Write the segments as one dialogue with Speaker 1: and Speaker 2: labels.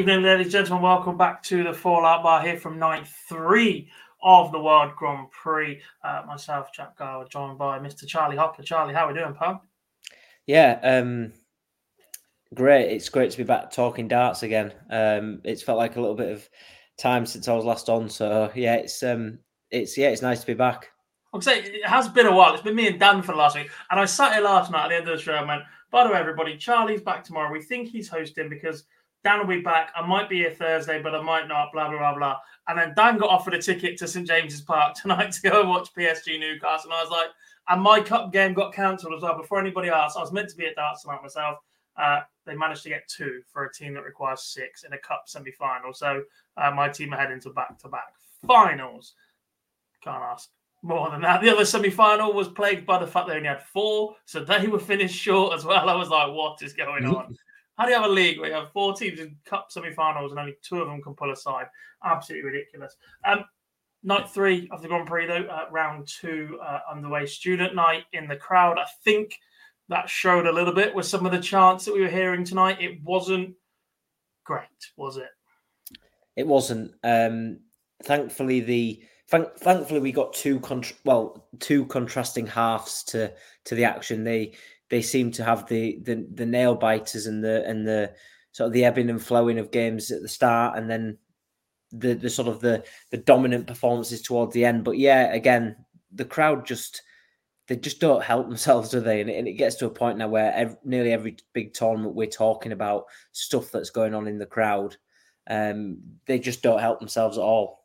Speaker 1: Evening, ladies and gentlemen. Welcome back to the Fallout Bar here from night three of the World Grand Prix. Uh, myself, Jack Garwood, joined by Mr. Charlie Hopper. Charlie, how are we doing, pal?
Speaker 2: Yeah, um, great. It's great to be back talking darts again. Um, it's felt like a little bit of time since I was last on. So yeah, it's um, it's yeah, it's nice to be back.
Speaker 1: I'll say it has been a while. It's been me and Dan for the last week, and I sat here last night at the end of the show and went, "By the way, everybody, Charlie's back tomorrow. We think he's hosting because." Dan will be back. I might be here Thursday, but I might not. Blah blah blah blah. And then Dan got offered a ticket to St James's Park tonight to go and watch PSG Newcastle. And I was like, and my cup game got cancelled as well. Before anybody asked, I was meant to be at darts tonight myself. Uh, they managed to get two for a team that requires six in a cup semi final. So uh, my team are heading to back to back finals. Can't ask more than that. The other semi final was plagued by the fact they only had four, so they were finished short as well. I was like, what is going on? How do you have a league where you have four teams in cup semi-finals and only two of them can pull aside? Absolutely ridiculous. Um, night three of the Grand Prix, though, uh, round two uh, underway. Student night in the crowd. I think that showed a little bit with some of the chants that we were hearing tonight. It wasn't great, was it?
Speaker 2: It wasn't. Um, thankfully, the thank, thankfully we got two contra- well two contrasting halves to to the action. They they seem to have the the, the nail biters and the and the sort of the ebbing and flowing of games at the start, and then the the sort of the the dominant performances towards the end. But yeah, again, the crowd just they just don't help themselves, do they? And it, and it gets to a point now where every, nearly every big tournament we're talking about stuff that's going on in the crowd. Um, they just don't help themselves at all.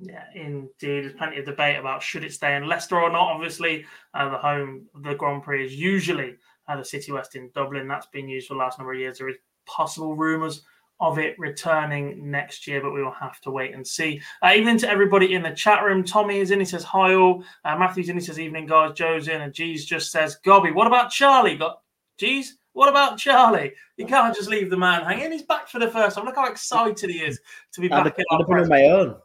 Speaker 1: Yeah, indeed. There's plenty of debate about should it stay in Leicester or not. Obviously, uh, the home of the Grand Prix is usually uh, the City West in Dublin. That's been used for the last number of years. There is possible rumours of it returning next year, but we will have to wait and see. Uh, evening to everybody in the chat room. Tommy is in. He says hi all. Uh, Matthew's in. He says evening guys. Joe's in, and G's just says Gobby. What about Charlie? Got G's. What about Charlie? You can't just leave the man hanging. He's back for the first time. Look how excited he is to be back.
Speaker 2: I'd, I'd have been on my own.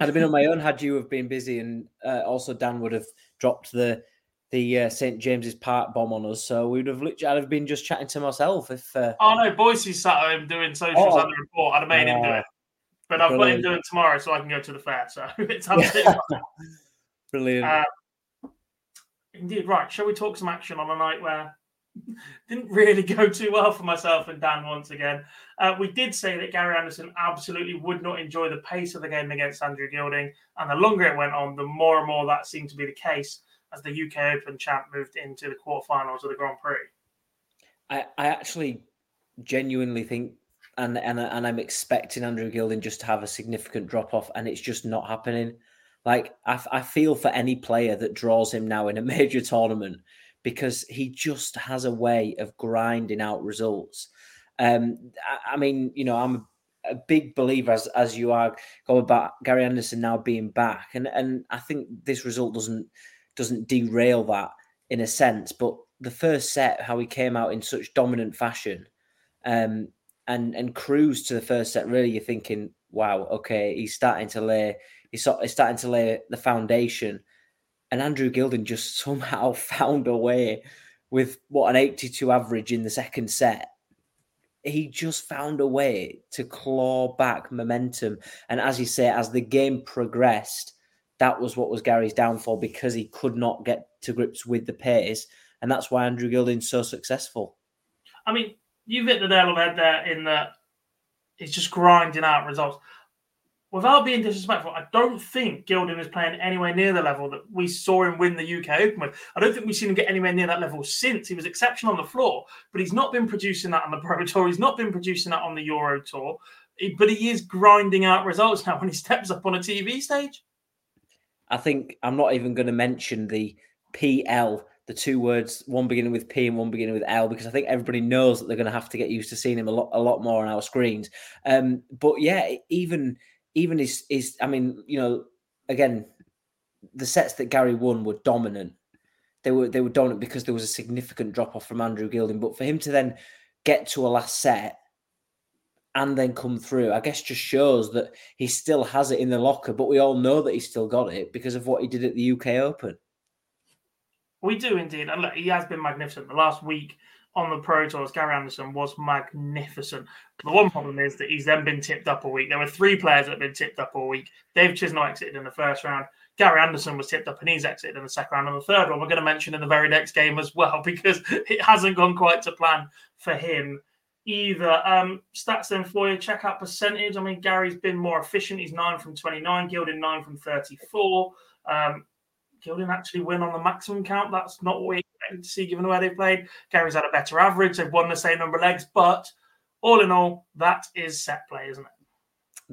Speaker 2: I'd have been on my own had you have been busy, and uh, also Dan would have dropped the the uh, St James's Park bomb on us. So we would have literally, I'd have been just chatting to myself if. Uh...
Speaker 1: Oh no, Boise sat at home doing socials oh. on the report. I'd have made him do it, but I've got him doing tomorrow so I can go to the fair. So it's absolutely
Speaker 2: brilliant. Uh,
Speaker 1: indeed, right. Shall we talk some action on a night where didn't really go too well for myself and Dan once again. Uh, we did say that Gary Anderson absolutely would not enjoy the pace of the game against Andrew Gilding, and the longer it went on, the more and more that seemed to be the case as the UK Open champ moved into the quarterfinals of the Grand Prix.
Speaker 2: I, I actually genuinely think, and, and and I'm expecting Andrew Gilding just to have a significant drop off, and it's just not happening. Like I, I feel for any player that draws him now in a major tournament because he just has a way of grinding out results. Um, I, I mean, you know, I'm a big believer as as you are going about Gary Anderson now being back, and and I think this result doesn't doesn't derail that in a sense. But the first set, how he came out in such dominant fashion, um, and and cruised to the first set, really, you're thinking, wow, okay, he's starting to lay he's starting to lay the foundation and Andrew Gilding just somehow found a way with what an 82 average in the second set. He just found a way to claw back momentum. And as you say, as the game progressed, that was what was Gary's downfall because he could not get to grips with the pace. And that's why Andrew Gilding's so successful.
Speaker 1: I mean, you've hit the nail on the head there in that he's just grinding out results without being disrespectful, I don't think Gilding is playing anywhere near the level that we saw him win the UK Open with. I don't think we've seen him get anywhere near that level since. He was exceptional on the floor, but he's not been producing that on the Pro Tour. He's not been producing that on the Euro Tour. But he is grinding out results now when he steps up on a TV stage.
Speaker 2: I think I'm not even going to mention the PL, the two words, one beginning with P and one beginning with L, because I think everybody knows that they're going to have to get used to seeing him a lot, a lot more on our screens. Um, but yeah, even even his his I mean, you know, again, the sets that Gary won were dominant. They were they were dominant because there was a significant drop off from Andrew Gilding. But for him to then get to a last set and then come through, I guess just shows that he still has it in the locker. But we all know that he still got it because of what he did at the UK Open.
Speaker 1: We do indeed, and look, he has been magnificent. The last week on the Pro Tours, Gary Anderson was magnificent. The one problem is that he's then been tipped up a week. There were three players that have been tipped up all week. Dave Chisnall exited in the first round. Gary Anderson was tipped up and he's exited in the second round. And the third one we're going to mention in the very next game as well because it hasn't gone quite to plan for him either. Um, stats then for you, check out percentage. I mean, Gary's been more efficient. He's 9 from 29, Gilding 9 from 34. Um, Gilding actually win on the maximum count. That's not what we to see given where they played. Gary's had a better average. They've won the same number of legs, but all in all, that is set play, isn't it?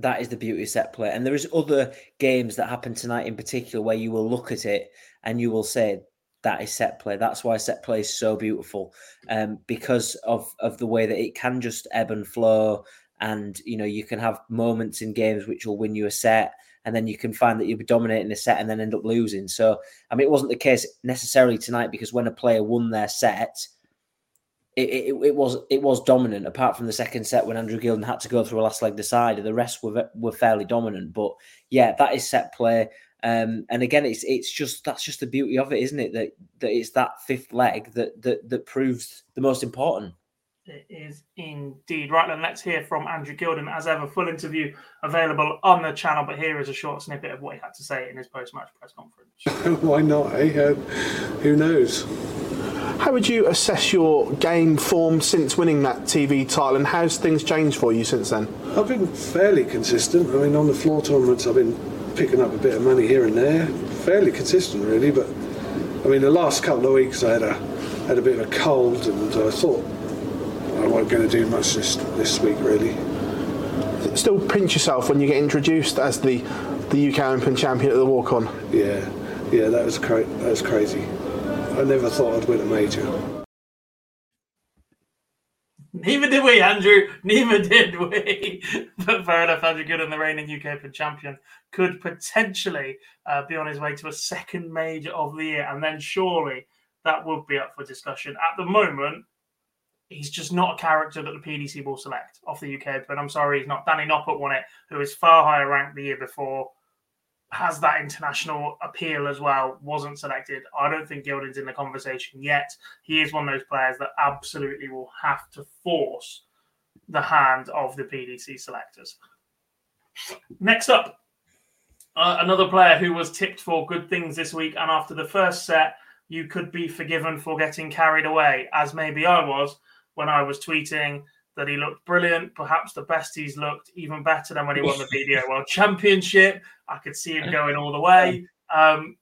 Speaker 2: That is the beauty of set play. And there is other games that happen tonight in particular where you will look at it and you will say, that is set play. That's why set play is so beautiful, um, because of of the way that it can just ebb and flow, and you know you can have moments in games which will win you a set, and then you can find that you'll be dominating a set and then end up losing. So, I mean, it wasn't the case necessarily tonight because when a player won their set, it, it, it, was it was dominant. Apart from the second set when Andrew Gilding had to go through a last leg decider, the rest were were fairly dominant. But yeah, that is set play. Um, and again, it's it's just that's just the beauty of it, isn't it? That that it's that fifth leg that that that proves the most important.
Speaker 1: It is indeed. Right then, let's hear from Andrew Gilding. As ever, full interview available on the channel, but here is a short snippet of what he had to say in his post match press conference.
Speaker 3: Why not? Eh? Uh, who knows?
Speaker 4: How would you assess your game form since winning that TV title, and how's things changed for you since then?
Speaker 3: I've been fairly consistent. I mean, on the floor tournaments, I've been picking up a bit of money here and there, fairly consistent, really. But I mean, the last couple of weeks, I had a had a bit of a cold, and I thought I wasn't going to do much this this week really.
Speaker 4: Still pinch yourself when you get introduced as the the UK Open champion at the walk on.
Speaker 3: Yeah, yeah, that was cra- that was crazy. I never thought I'd win a major.
Speaker 1: Neither did we, Andrew. Neither did we. but fair enough, Andrew Good the reigning UK Open champion could potentially uh, be on his way to a second major of the year, and then surely that would be up for discussion. At the moment, he's just not a character that the PDC will select off the UK But I'm sorry, he's not. Danny Noppert won it, who is far higher ranked the year before. has that international appeal as well, wasn't selected. I don't think Gilding's in the conversation yet. He is one of those players that absolutely will have to force the hand of the PDC selectors. Next up, uh, another player who was tipped for good things this week, and after the first set, you could be forgiven for getting carried away, as maybe I was when I was tweeting that he looked brilliant, perhaps the best he's looked, even better than when he won the BDO World Championship. I could see him going all the way. Um,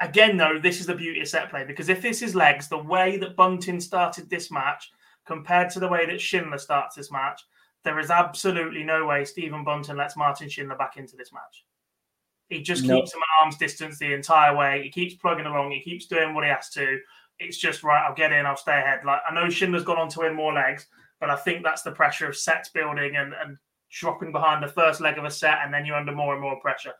Speaker 1: again, though, this is the beauty of set play because if this is legs, the way that Bunting started this match compared to the way that Schindler starts this match, there is absolutely no way Stephen Bunting lets Martin Schindler back into this match. He just nope. keeps him at arm's distance the entire way. He keeps plugging along. He keeps doing what he has to. It's just right. I'll get in. I'll stay ahead. Like I know Schindler's gone on to win more legs, but I think that's the pressure of sets building and, and dropping behind the first leg of a set, and then you're under more and more pressure.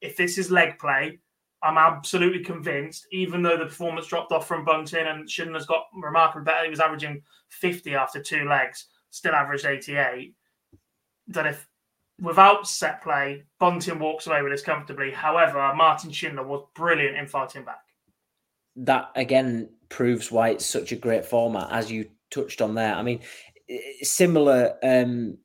Speaker 1: If this is leg play, I'm absolutely convinced, even though the performance dropped off from Bunting and Schindler's got remarkably better, he was averaging 50 after two legs, still averaged 88, that if without set play, Bunting walks away with this comfortably. However, Martin Schindler was brilliant in fighting back.
Speaker 2: That again proves why it's such a great format, as you touched on there. I mean, similar, um,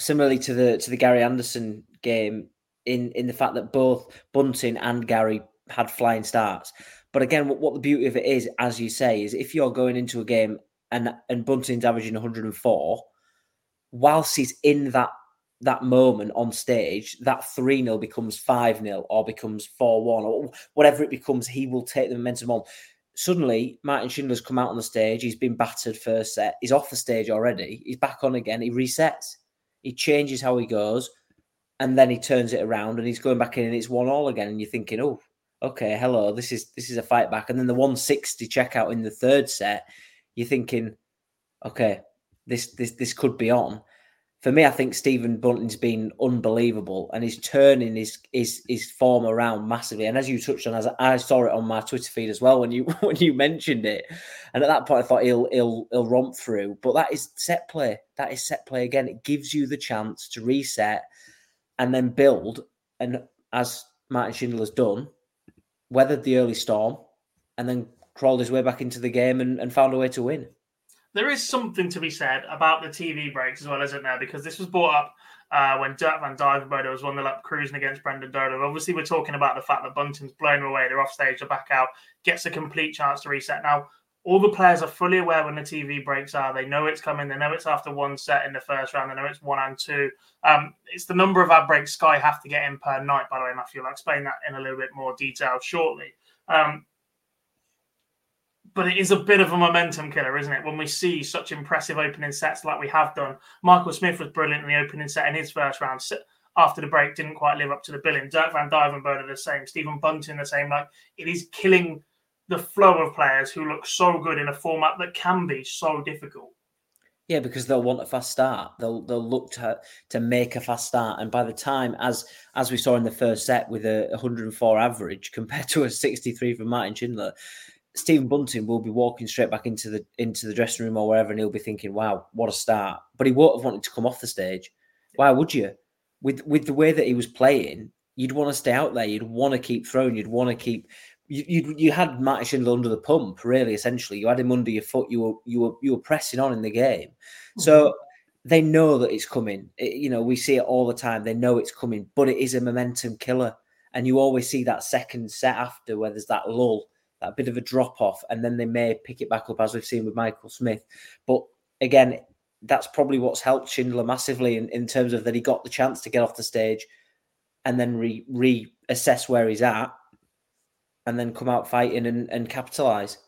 Speaker 2: similarly to the to the Gary Anderson game, in in the fact that both Bunting and Gary had flying starts. But again, what, what the beauty of it is, as you say, is if you're going into a game and and Bunting's averaging 104, whilst he's in that that moment on stage, that 3 0 becomes 5 0 or becomes 4 1 or whatever it becomes, he will take the momentum on. Suddenly, Martin Schindler's come out on the stage. He's been battered first set. He's off the stage already. He's back on again. He resets. He changes how he goes and then he turns it around and he's going back in and it's one all again. And you're thinking, oh, okay, hello, this is this is a fight back. And then the 160 checkout in the third set, you're thinking, okay, this this this could be on for me, I think Stephen Bunting's been unbelievable and he's turning his his his form around massively. And as you touched on, as I saw it on my Twitter feed as well when you when you mentioned it, and at that point I thought he'll he'll he'll romp through. But that is set play. That is set play again. It gives you the chance to reset and then build. And as Martin Schindler's done, weathered the early storm and then crawled his way back into the game and, and found a way to win
Speaker 1: there is something to be said about the TV breaks as well, isn't there? Because this was brought up uh, when Dirk van Duijvenbode was one 0 up cruising against Brendan Dolan. Obviously, we're talking about the fact that Bunting's blown away, they're off stage, they're back out, gets a complete chance to reset. Now, all the players are fully aware when the TV breaks are. They know it's coming. They know it's after one set in the first round. They know it's one and two. Um, it's the number of ad breaks Sky have to get in per night, by the way, Matthew. I'll explain that in a little bit more detail shortly. Um, but it is a bit of a momentum killer, isn't it? When we see such impressive opening sets like we have done. Michael Smith was brilliant in the opening set in his first round. After the break, didn't quite live up to the billing. Dirk van Duijvenbode are the same. Stephen Bunting the same. Like it is killing the flow of players who look so good in a format that can be so difficult.
Speaker 2: Yeah, because they'll want a fast start. They'll they'll look to to make a fast start, and by the time, as as we saw in the first set with a 104 average compared to a 63 from Martin Schindler, Stephen Bunting will be walking straight back into the into the dressing room or wherever, and he'll be thinking, "Wow, what a start!" But he won't have wanted to come off the stage. Why would you? With with the way that he was playing, you'd want to stay out there. You'd want to keep throwing. You'd want to keep. You, you you had Martin Schindler under the pump, really. Essentially, you had him under your foot. You were you were you were pressing on in the game. Mm-hmm. So they know that it's coming. It, you know, we see it all the time. They know it's coming, but it is a momentum killer. And you always see that second set after where there's that lull that bit of a drop off, and then they may pick it back up as we've seen with Michael Smith. But again, that's probably what's helped Schindler massively in, in terms of that he got the chance to get off the stage and then re reassess where he's at and then come out fighting and, and capitalize.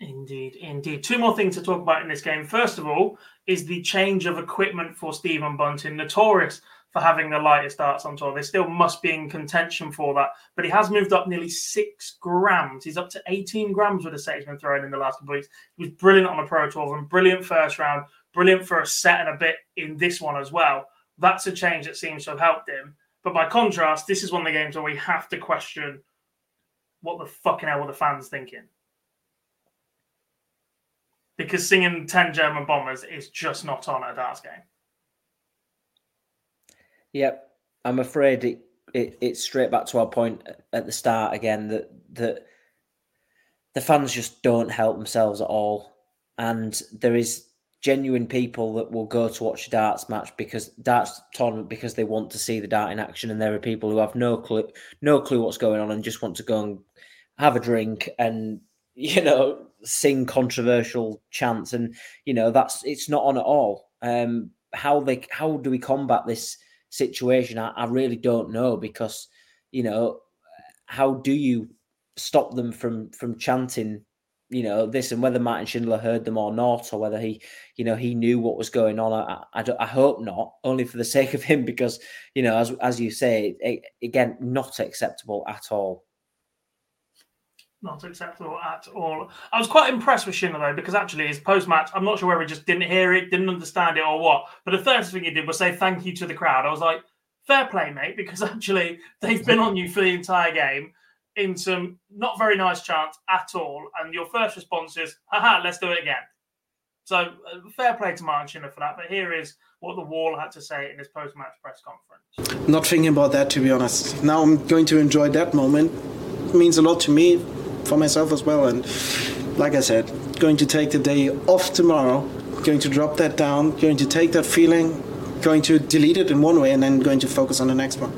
Speaker 1: Indeed, indeed. Two more things to talk about in this game. First of all, is the change of equipment for Stephen Bunting, notorious for having the lightest darts on tour. They still must be in contention for that. But he has moved up nearly six grams. He's up to 18 grams with the set he's been throwing in the last couple of weeks. He was brilliant on the Pro Tour and brilliant first round, brilliant for a set and a bit in this one as well. That's a change that seems to have helped him. But by contrast, this is one of the games where we have to question what the fucking hell were the fans thinking? Because singing 10 German bombers is just not on a darts game.
Speaker 2: Yep, I'm afraid it it, it's straight back to our point at the start again that that the fans just don't help themselves at all, and there is genuine people that will go to watch a darts match because darts tournament because they want to see the dart in action, and there are people who have no clue no clue what's going on and just want to go and have a drink and you know sing controversial chants, and you know that's it's not on at all. Um, how they how do we combat this situation? I, I really don't know because you know how do you stop them from from chanting you know this and whether Martin Schindler heard them or not, or whether he, you know, he knew what was going on. I, I, I hope not, only for the sake of him, because you know, as as you say, it, again, not acceptable at all.
Speaker 1: Not acceptable at all. I was quite impressed with Schindler though, because actually his post match, I'm not sure whether he just didn't hear it, didn't understand it, or what. But the first thing he did was say thank you to the crowd. I was like, fair play, mate, because actually they've been on you for the entire game in some not very nice chants at all, and your first response is, haha, let's do it again. So uh, fair play to Martin Schindler for that. But here is what the Wall had to say in his post-match press conference.
Speaker 5: Not thinking about that, to be honest. Now I'm going to enjoy that moment. It means a lot to me, for myself as well. And like I said, going to take the day off tomorrow, going to drop that down, going to take that feeling, going to delete it in one way, and then going to focus on the next one.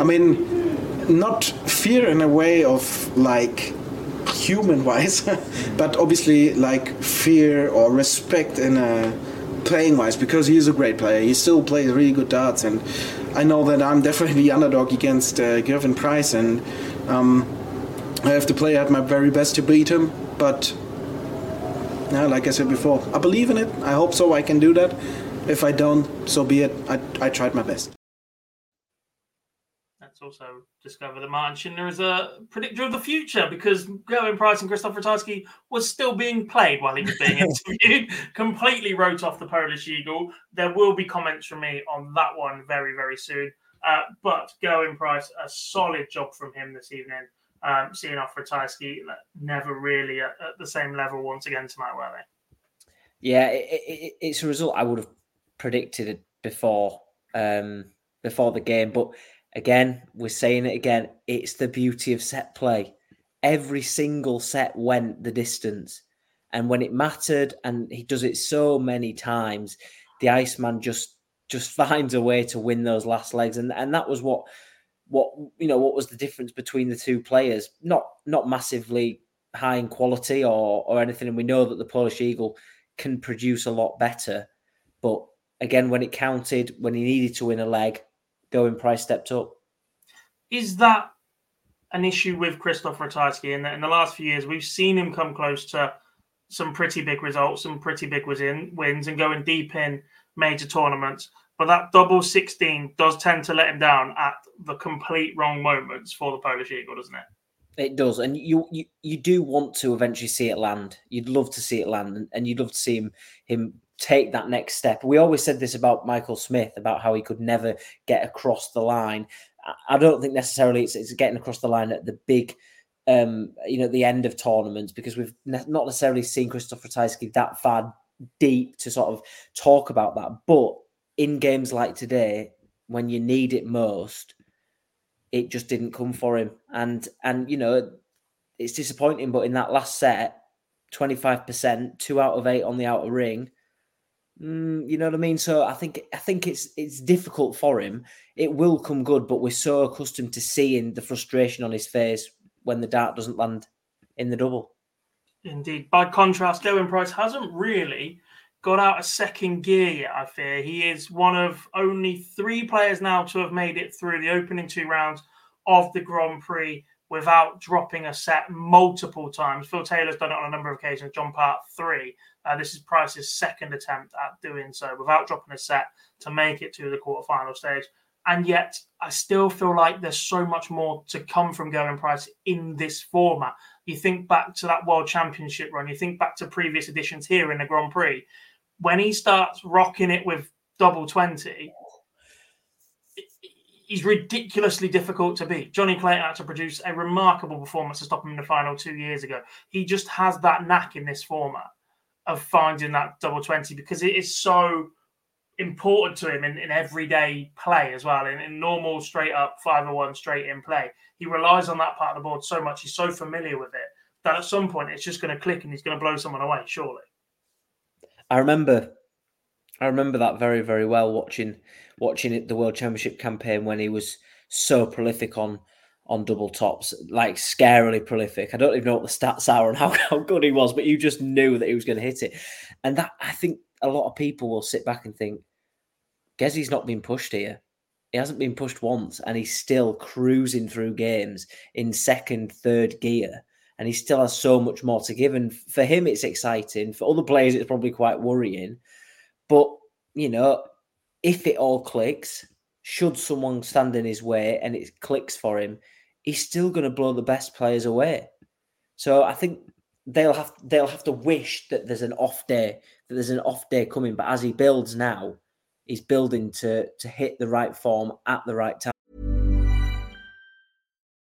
Speaker 5: I mean, not fear in a way of like human wise, but obviously like fear or respect in a playing wise because he's a great player. He still plays really good darts, and I know that I'm definitely the underdog against uh, Gerwyn Price, and um, I have to play at my very best to beat him. But yeah, like I said before, I believe in it. I hope so. I can do that. If I don't, so be it. I, I tried my best That's
Speaker 1: also discovered that Martin Schindler is a predictor of the future because Gerwyn Price and Christoph Ratajski was still being played while he was being interviewed. Completely wrote off the Polish Eagle. There will be comments from me on that one very, very soon. Uh, but Gerwyn Price, a solid job from him this evening. Um, seeing off Ratajski, never really at, at, the same level once again tonight, were they?
Speaker 2: Yeah, it, it, it's a result I would have predicted before um, before the game, but Again, we're saying it again. It's the beauty of set play. Every single set went the distance. And when it mattered, and he does it so many times, the Iceman just just finds a way to win those last legs. And and that was what what you know what was the difference between the two players. Not not massively high in quality or or anything. And we know that the Polish Eagle can produce a lot better. But again, when it counted, when he needed to win a leg, Gerwyn Price stepped up.
Speaker 1: Is that an issue with Christoph Ratajski in that in the last few years we've seen him come close to some pretty big results, some pretty big wins, and going deep in major tournaments. But that double 16 does tend to let him down at the complete wrong moments for the Polish Eagle, doesn't it?
Speaker 2: It does, and you you you do want to eventually see it land. You'd love to see it land, and, you'd love to see him him take that next step. We always said this about Michael Smith about how he could never get across the line. I don't think necessarily it's, it's getting across the line at the big, um, you know, the end of tournaments because we've ne- not necessarily seen Christopher Ratajski that far deep to sort of talk about that. But in games like today, when you need it most, it just didn't come for him. And and you know, it's disappointing. But in that last set, twenty five percent, two out of eight on the outer ring Mm, you know what I mean? So I think I think it's it's difficult for him. It will come good, but we're so accustomed to seeing the frustration on his face when the dart doesn't land in the double.
Speaker 1: Indeed. By contrast, Gerwyn Price hasn't really got out of second gear yet, I fear. He is one of only three players now to have made it through the opening two rounds of the Grand Prix without dropping a set multiple times. Phil Taylor's done it on a number of occasions, John Part three. Uh, this is Price's second attempt at doing so without dropping a set to make it to the quarterfinal stage. And yet, I still feel like there's so much more to come from Gerwyn Price in this format. You think back to that World Championship run, you think back to previous editions here in the Grand Prix. When he starts rocking it with double 20, he's ridiculously difficult to beat. Johnny Clayton had to produce a remarkable performance to stop him in the final two years ago. He just has that knack in this format of finding that double 20 because it is so important to him in, in everyday play as well, in, in normal straight up 501 straight in play. He relies on that part of the board so much. He's so familiar with it that at some point it's just going to click and he's going to blow someone away, surely.
Speaker 2: I remember I remember that very, very well watching watching it the World Championship campaign when he was so prolific on on double tops, like scarily prolific. I don't even know what the stats are and how, how good he was, but you just knew that he was going to hit it. And that I think a lot of people will sit back and think, Gezzy's not been pushed here. He hasn't been pushed once, and he's still cruising through games in second, third gear, and he still has so much more to give. And for him, it's exciting. For other players, it's probably quite worrying. But you know, if it all clicks, should someone stand in his way and it clicks for him, he's still going to blow the best players away. So I think they'll have they'll have to wish that there's an off day, that there's an off day coming. But as he builds now, he's building to to hit the right form at the right time.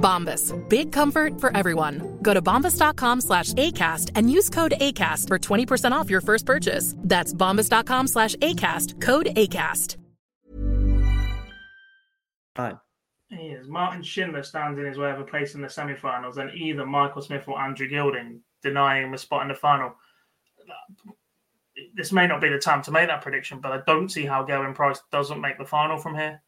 Speaker 6: Bombas. Big comfort for everyone. Go to bombas.com slash ACAST and use code ACAST for 20% off your first purchase. That's bombas.com slash ACAST. Code ACAST.
Speaker 2: Time.
Speaker 1: He is. Martin Schindler stands in his way of a place in the semi-finals, and either Michael Smith or Andrew Gilding denying him a spot in the final. This may not be the time to make that prediction, but I don't see how Gerwyn Price doesn't make the final from here.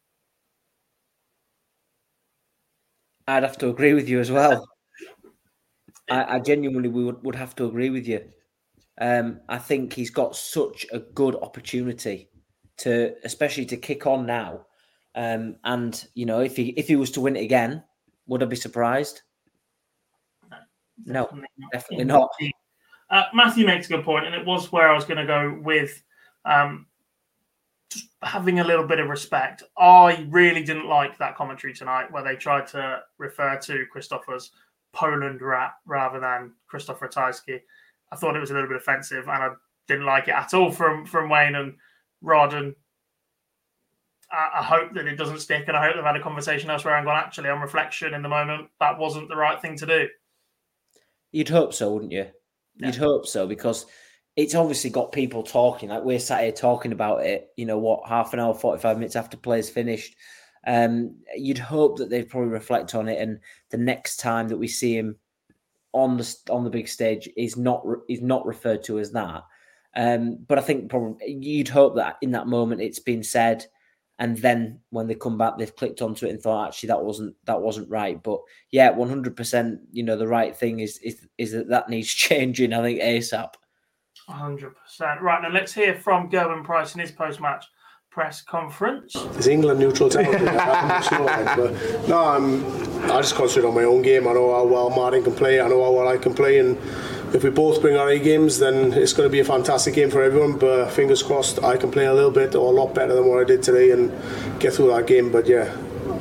Speaker 2: I'd have to agree with you as well. I, I genuinely would, would have to agree with you. Um, I think he's got such a good opportunity to, especially to kick on now. Um, and you know, if he if he was to win it again, would I be surprised? No, definitely not.
Speaker 1: Uh, Matthew makes a good point, and it was where I was going to go with um, just having a little bit of respect. I really didn't like that commentary tonight where they tried to refer to Christopher's Poland rat rather than Christopher Ratajski. I thought it was a little bit offensive, and I didn't like it at all from from Wayne and Rod. And I, I hope that it doesn't stick, and I hope they've had a conversation elsewhere and gone. Actually, on reflection, in the moment, that wasn't the right thing to do.
Speaker 2: You'd hope so, wouldn't you?
Speaker 1: Yeah.
Speaker 2: You'd hope so because it's obviously got people talking. Like we're sat here talking about it. You know what? Half an hour, forty-five minutes after play's finished. Um, you'd hope that they'd probably reflect on it, and the next time that we see him on the on the big stage is not is not referred to as that. Um, but I think probably you'd hope that in that moment it's been said, and then when they come back, they've clicked onto it and thought actually that wasn't that wasn't right. But yeah, one hundred percent. You know, the right thing is is is that that needs changing. I think asap.
Speaker 1: Hundred percent. Right now, let's hear from Gerwyn Price in his post-match press conference.
Speaker 3: Is England neutral territory? I'm sure, but no, I'm. I just concentrate on my own game. I know how well Martin can play. I know how well I can play, and if we both bring our A games, then it's going to be a fantastic game for everyone. But fingers crossed, I can play a little bit or a lot better than what I did today and get through that game. But yeah,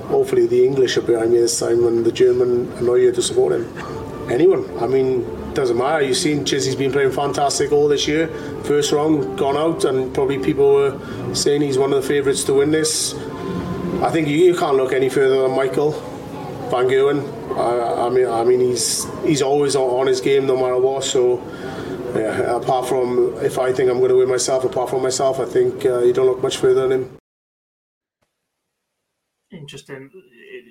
Speaker 3: hopefully the English are behind me this time, and the German are you to support him. Anyone, I mean, doesn't matter. You've seen Chizzy's been playing fantastic all this year. First round, gone out, and probably people were saying he's one of the favourites to win this. I think you, you can't look any further than Michael Van Gerwen. I, I mean, I mean, he's he's always on, on his game no matter what. So, yeah. Apart from if I think I'm going to win myself, apart from myself, I think uh, you don't look much further than him.
Speaker 1: Interesting.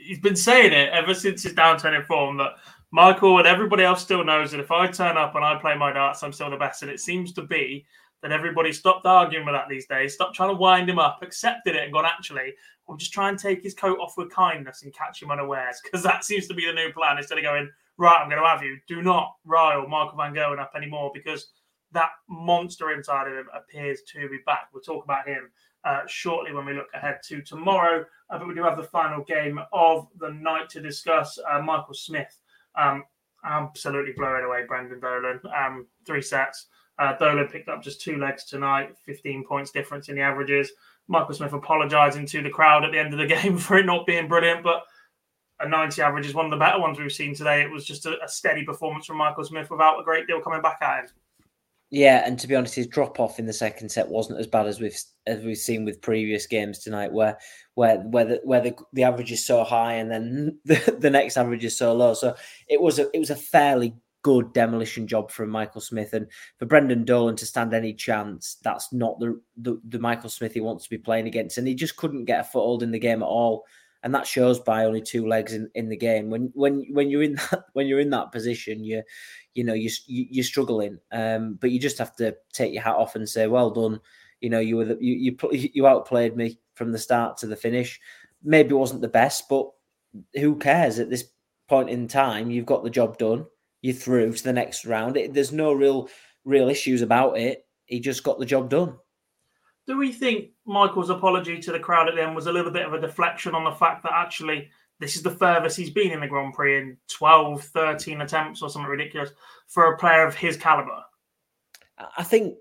Speaker 1: He's been saying it ever since his downturn in form that Michael and everybody else still knows that if I turn up and I play my darts, I'm still the best. And it seems to be that everybody stopped arguing with that these days, stopped trying to wind him up, accepted it, and gone, actually, we'll just try and take his coat off with kindness and catch him unawares. Because that seems to be the new plan instead of going, right, I'm going to have you. Do not rile Michael Van Gerwen up anymore because that monster inside of him appears to be back. We'll talk about him uh, shortly when we look ahead to tomorrow. Uh, but we do have the final game of the night to discuss. Uh, Michael Smith, um, absolutely blowing away Brendan Dolan. Um, three sets. Uh, Dolan picked up just two legs tonight, 15 points difference in the averages. Michael Smith apologising to the crowd at the end of the game for it not being brilliant, but a 90 average is one of the better ones we've seen today. It was just a, a steady performance from Michael Smith without a great deal coming back at him.
Speaker 2: Yeah, and to be honest, his drop off in the second set wasn't as bad as we've as we've seen with previous games tonight, where where where the where the, the average is so high and then the, the next average is so low. So it was a it was a fairly good demolition job from Michael Smith, and for Brendan Dolan to stand any chance, that's not the, the the Michael Smith he wants to be playing against, and he just couldn't get a foothold in the game at all and that shows by only two legs in, in the game. When when when you're in that when you're in that position, you you know you, you are struggling, um, but you just have to take your hat off and say, well done. You know you were the, you you you outplayed me from the start to the finish. Maybe it wasn't the best, but who cares at this point in time? You've got the job done. You're through to the next round. It, there's no real real issues about it. He just got the job done.
Speaker 1: Do we think Michael's apology to the crowd at the end was a little bit of a deflection on the fact that actually this is the furthest he's been in the Grand Prix in 12, 13 attempts or something ridiculous for a player of his caliber?
Speaker 2: I think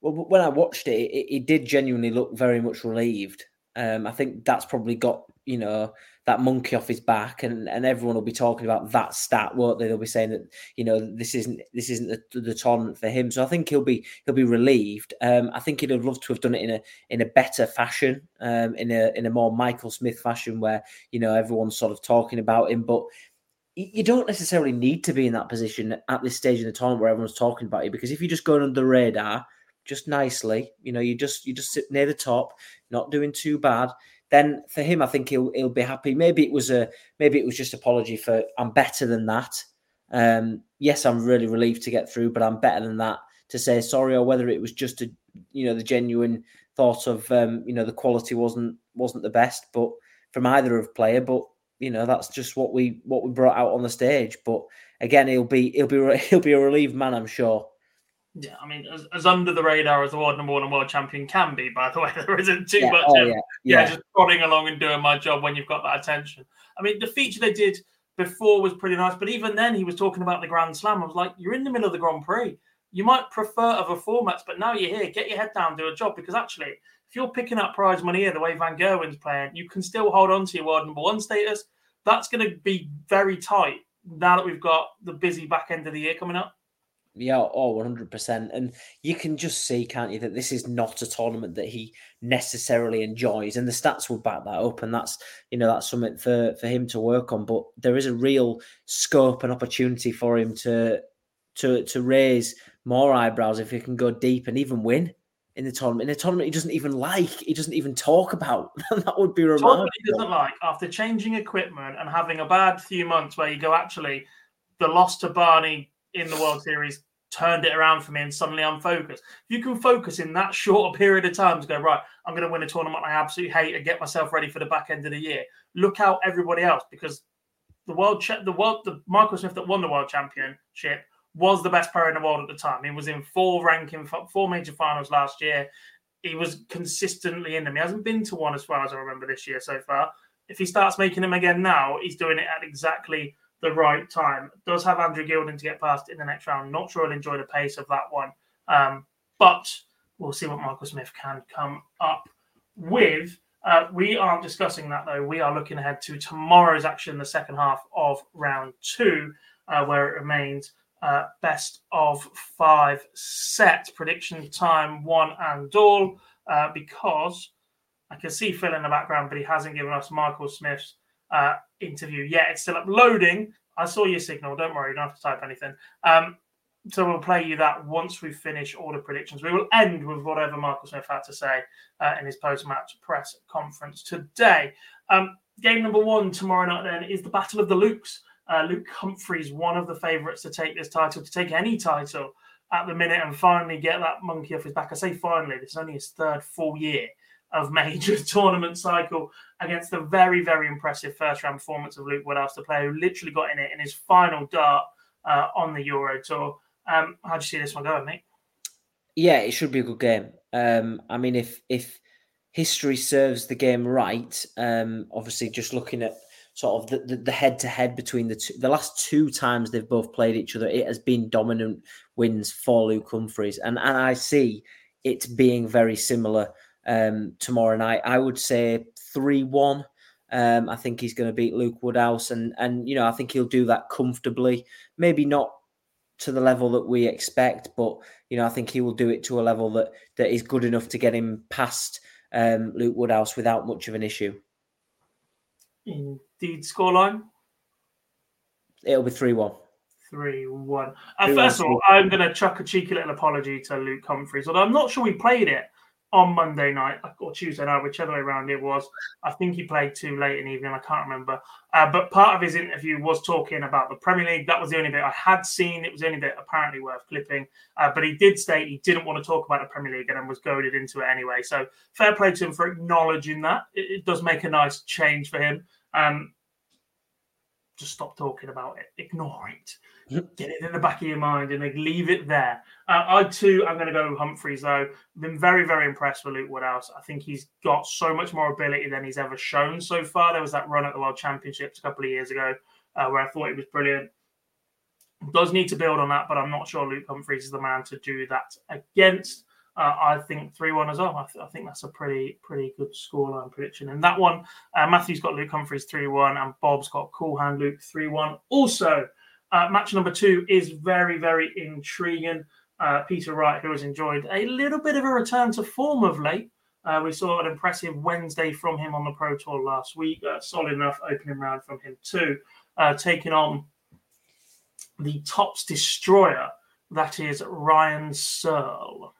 Speaker 2: well, when I watched it, it, it did genuinely look very much relieved. Um, I think that's probably got you know that monkey off his back, and, and everyone will be talking about that stat, won't they? They'll be saying that you know this isn't this isn't the, the tournament for him. So I think he'll be he'll be relieved. Um, I think he'd have loved to have done it in a in a better fashion, um, in a in a more Michael Smith fashion, where you know everyone's sort of talking about him, but you don't necessarily need to be in that position at this stage in the tournament where everyone's talking about you because if you're just going under the radar just nicely you know you just you just sit near the top not doing too bad then for him, I think he'll he'll be happy. Maybe it was a maybe it was just apology for I'm better than that. Um, yes, I'm really relieved to get through, but I'm better than that to say sorry, or whether it was just a you know the genuine thought of um, you know the quality wasn't wasn't the best, but from either of player, but you know that's just what we what we brought out on the stage. But again, he'll be he'll be he'll be a relieved man, I'm sure.
Speaker 1: Yeah, I mean, as, as, under the radar as the world number one and world champion can be, by the way, there isn't too
Speaker 2: yeah.
Speaker 1: much
Speaker 2: oh,
Speaker 1: of,
Speaker 2: yeah.
Speaker 1: yeah.
Speaker 2: yeah,
Speaker 1: just plodding along and doing my job when you've got that attention. I mean, the feature they did before was pretty nice, but even then, he was talking about the Grand Slam. I was like, you're in the middle of the Grand Prix. You might prefer other formats, but now you're here. Get your head down, do a job. Because actually, if you're picking up prize money here, the way Van Gerwen's playing, you can still hold on to your world number one status. That's going to be very tight now that we've got the busy back end of the year coming up.
Speaker 2: Yeah, oh, 100%. And you can just see, can't you, that this is not a tournament that he necessarily enjoys. And the stats will back that up. And that's, you know, that's something for, for him to work on. But there is a real scope and opportunity for him to to to raise more eyebrows if he can go deep and even win in the tournament. In a tournament he doesn't even like, he doesn't even talk about. that would be remarkable.
Speaker 1: He doesn't like after changing equipment and having a bad few months where you go, actually, the loss to Barney in the World Series turned it around for me and suddenly I'm focused. If you can focus in that shorter period of time to go, right, I'm going to win a tournament I absolutely hate and get myself ready for the back end of the year, look out everybody else because the world, cha- the world, the Michael Smith that won the world championship was the best player in the world at the time. He was in four ranking, four major finals last year. He was consistently in them. He hasn't been to one as far as I remember this year so far. If he starts making them again now, he's doing it at exactly the right time. Does have Andrew Gilding to get past in the next round. Not sure I'll enjoy the pace of that one. Um, but we'll see what Michael Smith can come up with. Uh, we aren't discussing that though. We are looking ahead to tomorrow's action, the second half of round two, uh, where it remains uh, best of five set. Prediction time one and all, uh, because I can see Phil in the background, but he hasn't given us Michael Smith's uh, interview Yeah, It's still uploading. I saw your signal. Don't worry, you don't have to type anything. Um, so we'll play you that once we finish all the predictions. We will end with whatever Michael Smith had to say uh, in his post-match press conference today. Um, game number one tomorrow night then is the Battle of the Lukes. Uh, Luke Humphries, one of the favourites to take this title, to take any title at the minute and finally get that monkey off his back. I say finally, this is only his third full year of major tournament cycle against the very, very impressive first round performance of Luke Woodhouse, the player who literally got in it in his final dart uh, on the Euro Tour. Um, how do you see this one going, mate?
Speaker 2: Yeah, it should be a good game. Um, I mean, if if history serves the game right, um, obviously just looking at sort of the, the, head to head between the two, the last two times they've both played each other, it has been dominant wins for Luke Humphries, and and I see it being very similar um, tomorrow night. I would say three one. Um, I think he's going to beat Luke Woodhouse, and and you know I think he'll do that comfortably. Maybe not to the level that we expect, but you know I think he will do it to a level that that is good enough to get him past um, Luke Woodhouse without much of an issue.
Speaker 1: Indeed, scoreline.
Speaker 2: It'll be three one.
Speaker 1: Three one. Uh, first of all, I'm going to chuck a cheeky little apology to Luke Humphries, although I'm not sure we played it on Monday night or Tuesday night, whichever way around it was. I think he played too late in the evening. I can't remember. Uh, but part of his interview was talking about the Premier League. That was the only bit I had seen. It was the only bit apparently worth clipping. Uh, but he did state he didn't want to talk about the Premier League and was goaded into it anyway. So fair play to him for acknowledging that. It, it does make a nice change for him. Um, just stop talking about it. Ignore it. Get it in the back of your mind and leave it there. Uh, I too, I'm going to go Humphries though. I've been very, very impressed with Luke Woodhouse. I think he's got so much more ability than he's ever shown so far. There was that run at the World Championships a couple of years ago uh, where I thought he was brilliant. Does need to build on that, but I'm not sure Luke Humphries is the man to do that against. Uh, I think three one as well. I, th- I, think that's a pretty pretty good scoreline prediction. And that one, uh, Matthew's got Luke Humphries three one, and Bob's got Cool Hand Luke three one. Also, uh, match number two is very very intriguing. Uh, Peter Wright, who has enjoyed a little bit of a return to form of late. Uh, we saw an impressive Wednesday from him on the Pro Tour last week. Uh, solid enough opening round from him too, taking on the tops destroyer. That is Ryan Searle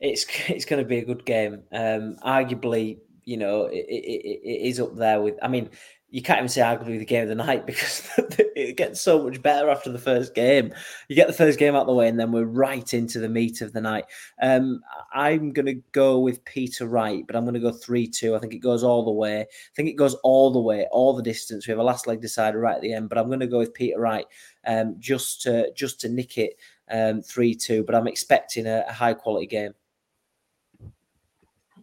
Speaker 2: it's it's going to be a good game. Um, arguably, you know, it, it, it is up there with. I mean, you can't even say arguably the game of the night because it gets so much better after the first game. You get the first game out of the way, and then we're right into the meat of the night. Um, I'm going to go with Peter Wright, but I'm going to go three-two. I think it goes all the way. I think it goes all the way, all the distance. We have a last leg decider right at the end, but I'm going to go with Peter Wright um, just to just to nick it um, three-two. But I'm expecting a, a high quality game.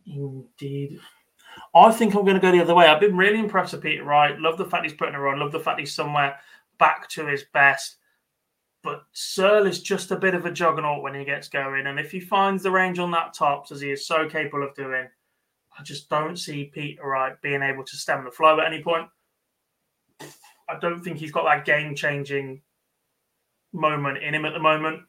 Speaker 1: Indeed. I think I'm going to go the other way. I've been really impressed with Peter Wright. Love the fact he's putting her on. Love the fact he's somewhere back to his best. But Searle is just a bit of a juggernaut when he gets going. And if he finds the range on that tops, as he is so capable of doing, I just don't see Peter Wright being able to stem the flow at any point. I don't think he's got that game changing moment in him at the moment.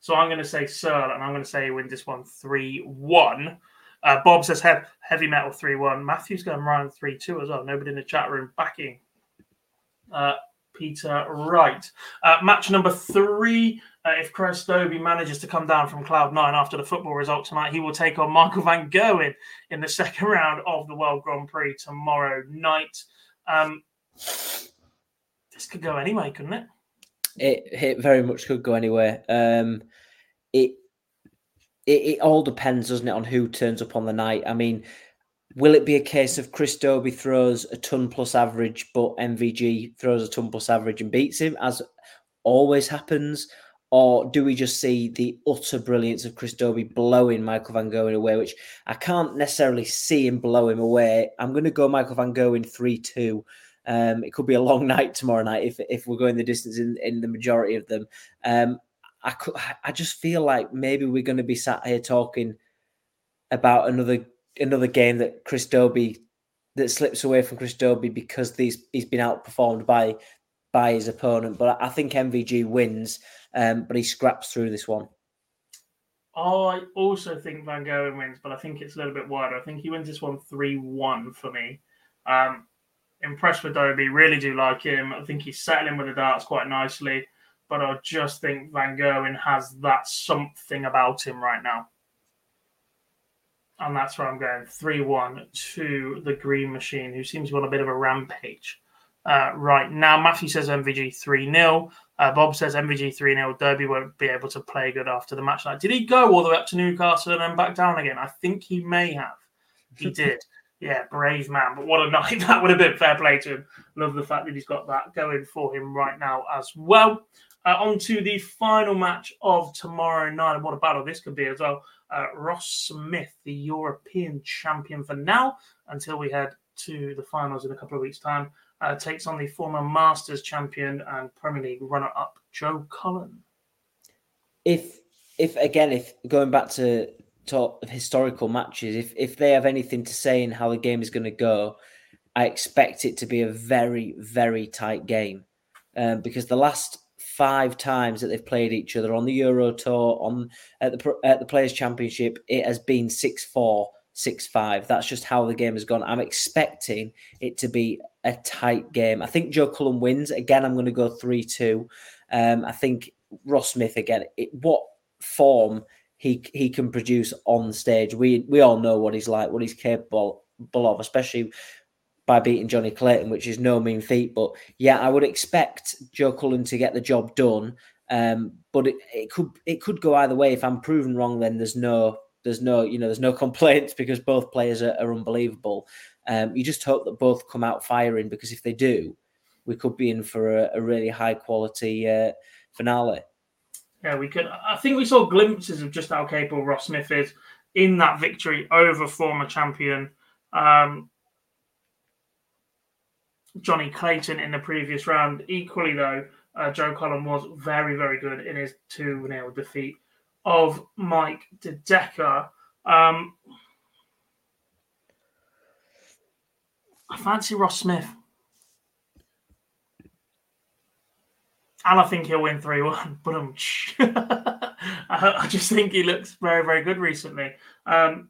Speaker 1: So I'm going to say Searle, and I'm going to say he wins this one 3 1. Uh, Bob says he- heavy metal 3 1. Matthew's going around 3 2 as well. Nobody in the chat room backing uh, Peter Wright. Uh, match number three. Uh, if Chris Dobey manages to come down from cloud nine after the football result tonight, he will take on Michael Van Gerwen in the second round of the World Grand Prix tomorrow night. Um, this could go anyway, couldn't it?
Speaker 2: It, it very much could go anywhere. Um, it, it it all depends, doesn't it, on who turns up on the night. I mean, will it be a case of Chris Dobey throws a ton plus average, but MVG throws a ton plus average and beats him, as always happens? Or do we just see the utter brilliance of Chris Dobey blowing Michael Van Gerwen away, which I can't necessarily see him blow him away? I'm going to go Michael Van Gerwen 3 2. Um, it could be a long night tomorrow night if if we're going the distance in, in the majority of them. Um, I could, I just feel like maybe we're going to be sat here talking about another another game that Chris Dobey that slips away from Chris Dobey because these he's been outperformed by by his opponent. But I think MVG wins, um, but he scraps through this one.
Speaker 1: I also think Van Gogh wins, but I think it's a little bit wider. I think he wins this one 3 1 for me. Um, impressed with Dobey. Really do like him. I think he's settling with the darts quite nicely. But I just think Van Gerwen has that something about him right now. And that's where I'm going 3 1 to the Green Machine, who seems to be on a bit of a rampage uh, right now. Matthew says MVG 3 0. Uh, Bob says MVG 3 0. Dobey won't be able to play good after the match night. Did he go all the way up to Newcastle and then back down again? I think he may have. He did. Yeah, brave man. But what a night that would have been. Fair play to him. Love the fact that he's got that going for him right now as well. Uh, on to the final match of tomorrow night. And what a battle this could be as well. Uh, Ross Smith, the European champion for now, until we head to the finals in a couple of weeks' time, uh, takes on the former Masters champion and Premier League runner-up Joe Cullen.
Speaker 2: If, if again, if going back to talk of historical matches, if if they have anything to say in how the game is going to go, I expect it to be a very, very tight game. Um, because the last five times that they've played each other on the Euro Tour, on at the at the Players Championship, it has been six four, six five. That's just how the game has gone. I'm expecting it to be a tight game. I think Joe Cullen wins again. I'm going to go three two. Um, I think Ross Smith again. It, what form he he can produce on stage? We we all know what he's like, what he's capable of, especially by beating Johnny Clayton, which is no mean feat. But yeah, I would expect Joe Cullen to get the job done. Um, but it, it could it could go either way. If I'm proven wrong, then there's no there's no you know there's no complaints because both players are, are unbelievable. Um, you just hope that both come out firing because if they do, we could be in for a, a really high quality uh, finale.
Speaker 1: Yeah, we could. I think we saw glimpses of just how capable Ross Smith is in that victory over former champion um, Johnny Clayton in the previous round. Equally, though, uh, Joe Cullen was very, very good in his 2 0 defeat of Mike De Decker. Um, I fancy Ross Smith. And I think he'll win 3 1. But um, I just think he looks very, very good recently. Um,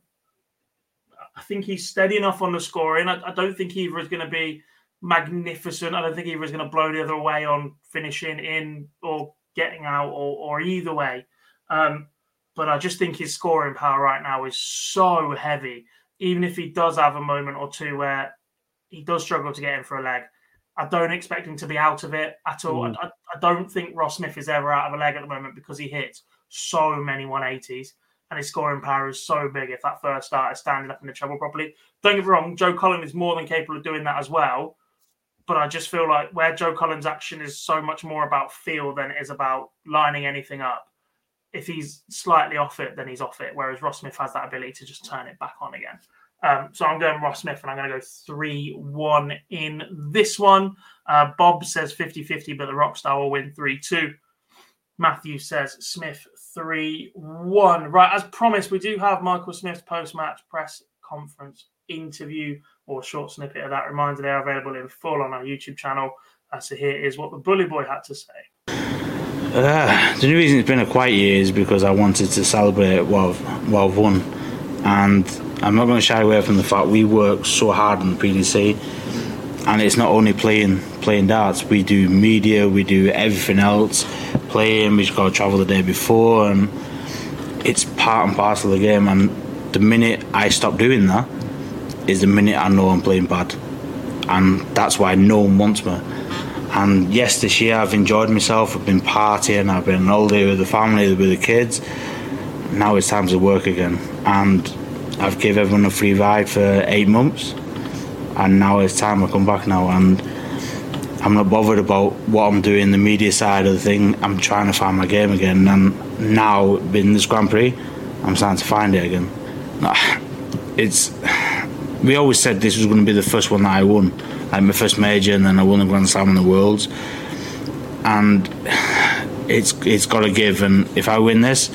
Speaker 1: I think he's steady enough on the scoring. I, I don't think either is going to be magnificent. I don't think either is going to blow the other way on finishing in or getting out or, or either way. Um, but I just think his scoring power right now is so heavy. Even if he does have a moment or two where he does struggle to get in for a leg, I don't expect him to be out of it at all. Mm. I, I, don't think Ross Smith is ever out of a leg at the moment because he hits so many 180s and his scoring power is so big if that first start is standing up in the treble properly. Don't get me wrong, Joe Cullen is more than capable of doing that as well but I just feel like where Joe Cullen's action is so much more about feel than it is about lining anything up. If he's slightly off it, then he's off it. Whereas Ross Smith has that ability to just turn it back on again. Um, so I'm going Ross Smith and I'm going to go 3 1 in this one. Uh, Bob says 50 50, but the Rockstar will win 3 2. Matthew says Smith 3 1. Right, as promised, we do have Michael Smith's post match press conference interview or short snippet of that. Reminder they are available in full on our YouTube channel. Uh, so here is what the Bully Boy had to say.
Speaker 7: Uh, the reason it's been a quiet year is because I wanted to celebrate what I've, I've won. And I'm not going to shy away from the fact we work so hard on the PDC. And it's not only playing playing darts, we do media, we do everything else, playing, we've got to travel the day before, and it's part and parcel of the game. And the minute I stop doing that, is the minute I know I'm playing bad, and that's why no one wants me. And yes, this year I've enjoyed myself. I've been partying. I've been all day with the family, with the kids. Now it's time to work again, and I've gave everyone a free ride for eight months, and now it's time I come back now. And I'm not bothered about what I'm doing, the media side of the thing. I'm trying to find my game again, and now in this Grand Prix, I'm starting to find it again. It's we always said this was going to be the first one that I won, like my first major, and then I won the Grand Slam in the Worlds. And it's it's got to give, and if I win this,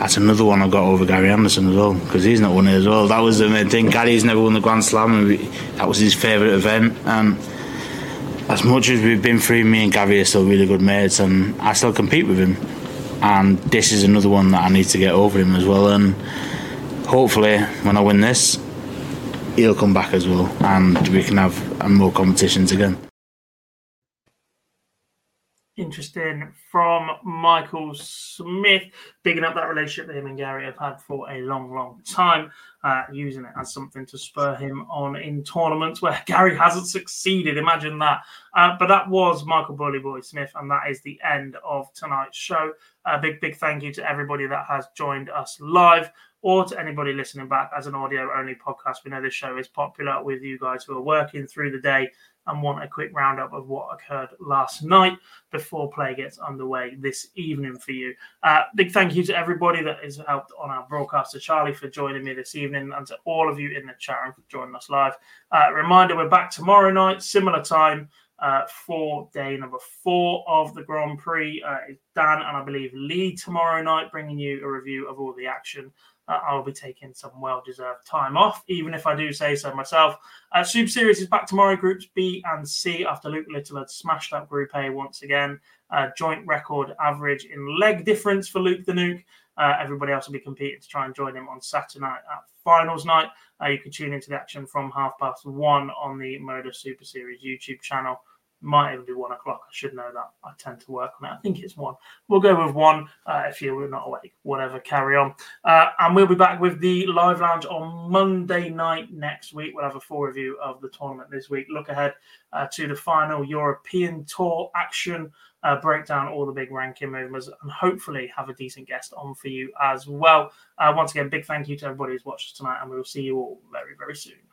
Speaker 7: that's another one I've got over Gary Anderson as well, because he's not won it as well. That was the main thing. Gary's never won the Grand Slam, and we, that was his favourite event. And as much as we've been through, me and Gary are still really good mates, and I still compete with him. And this is another one that I need to get over him as well. And hopefully, when I win this, he'll come back as well, and we can have more competitions again.
Speaker 1: Interesting from Michael Smith, bigging up that relationship that him and Gary have had for a long, long time, uh, using it as something to spur him on in tournaments where Gary hasn't succeeded. Imagine that. Uh, but that was Michael Bully Boy Smith, and that is the end of tonight's show. A big, big thank you to everybody that has joined us live or to anybody listening back as an audio only podcast. We know this show is popular with you guys who are working through the day and want a quick roundup of what occurred last night before play gets underway this evening for you. Uh, big thank you to everybody that has helped on our broadcast, to Charlie for joining me this evening, and to all of you in the chat room for joining us live. Uh, reminder we're back tomorrow night, similar time. Uh, for day number four of the Grand Prix. Uh, Dan and I believe Lee tomorrow night, bringing you a review of all the action I'll be taking some well deserved time off, even if I do say so myself. Uh, Super Series is back tomorrow, groups B and C, after Luke Littler had smashed up Group A once again. Uh, joint record average in leg difference for Luke the Nuke. Uh, everybody else will be competing to try and join him on Saturday night at finals night. Uh, you can tune into the action from half past one on the Modus Super Series YouTube channel. Might even be one o'clock. I should know that. I tend to work on it. I think it's one. We'll go with one. Uh, if you're not awake, whatever, carry on. Uh, and we'll be back with the live lounge on Monday night next week. We'll have a full review of the tournament this week. Look ahead uh, to the final European Tour action. Uh, break down all the big ranking movements and hopefully have a decent guest on for you as well. Uh, once again, big thank you to everybody who's watched us tonight, and we will see you all very, very soon.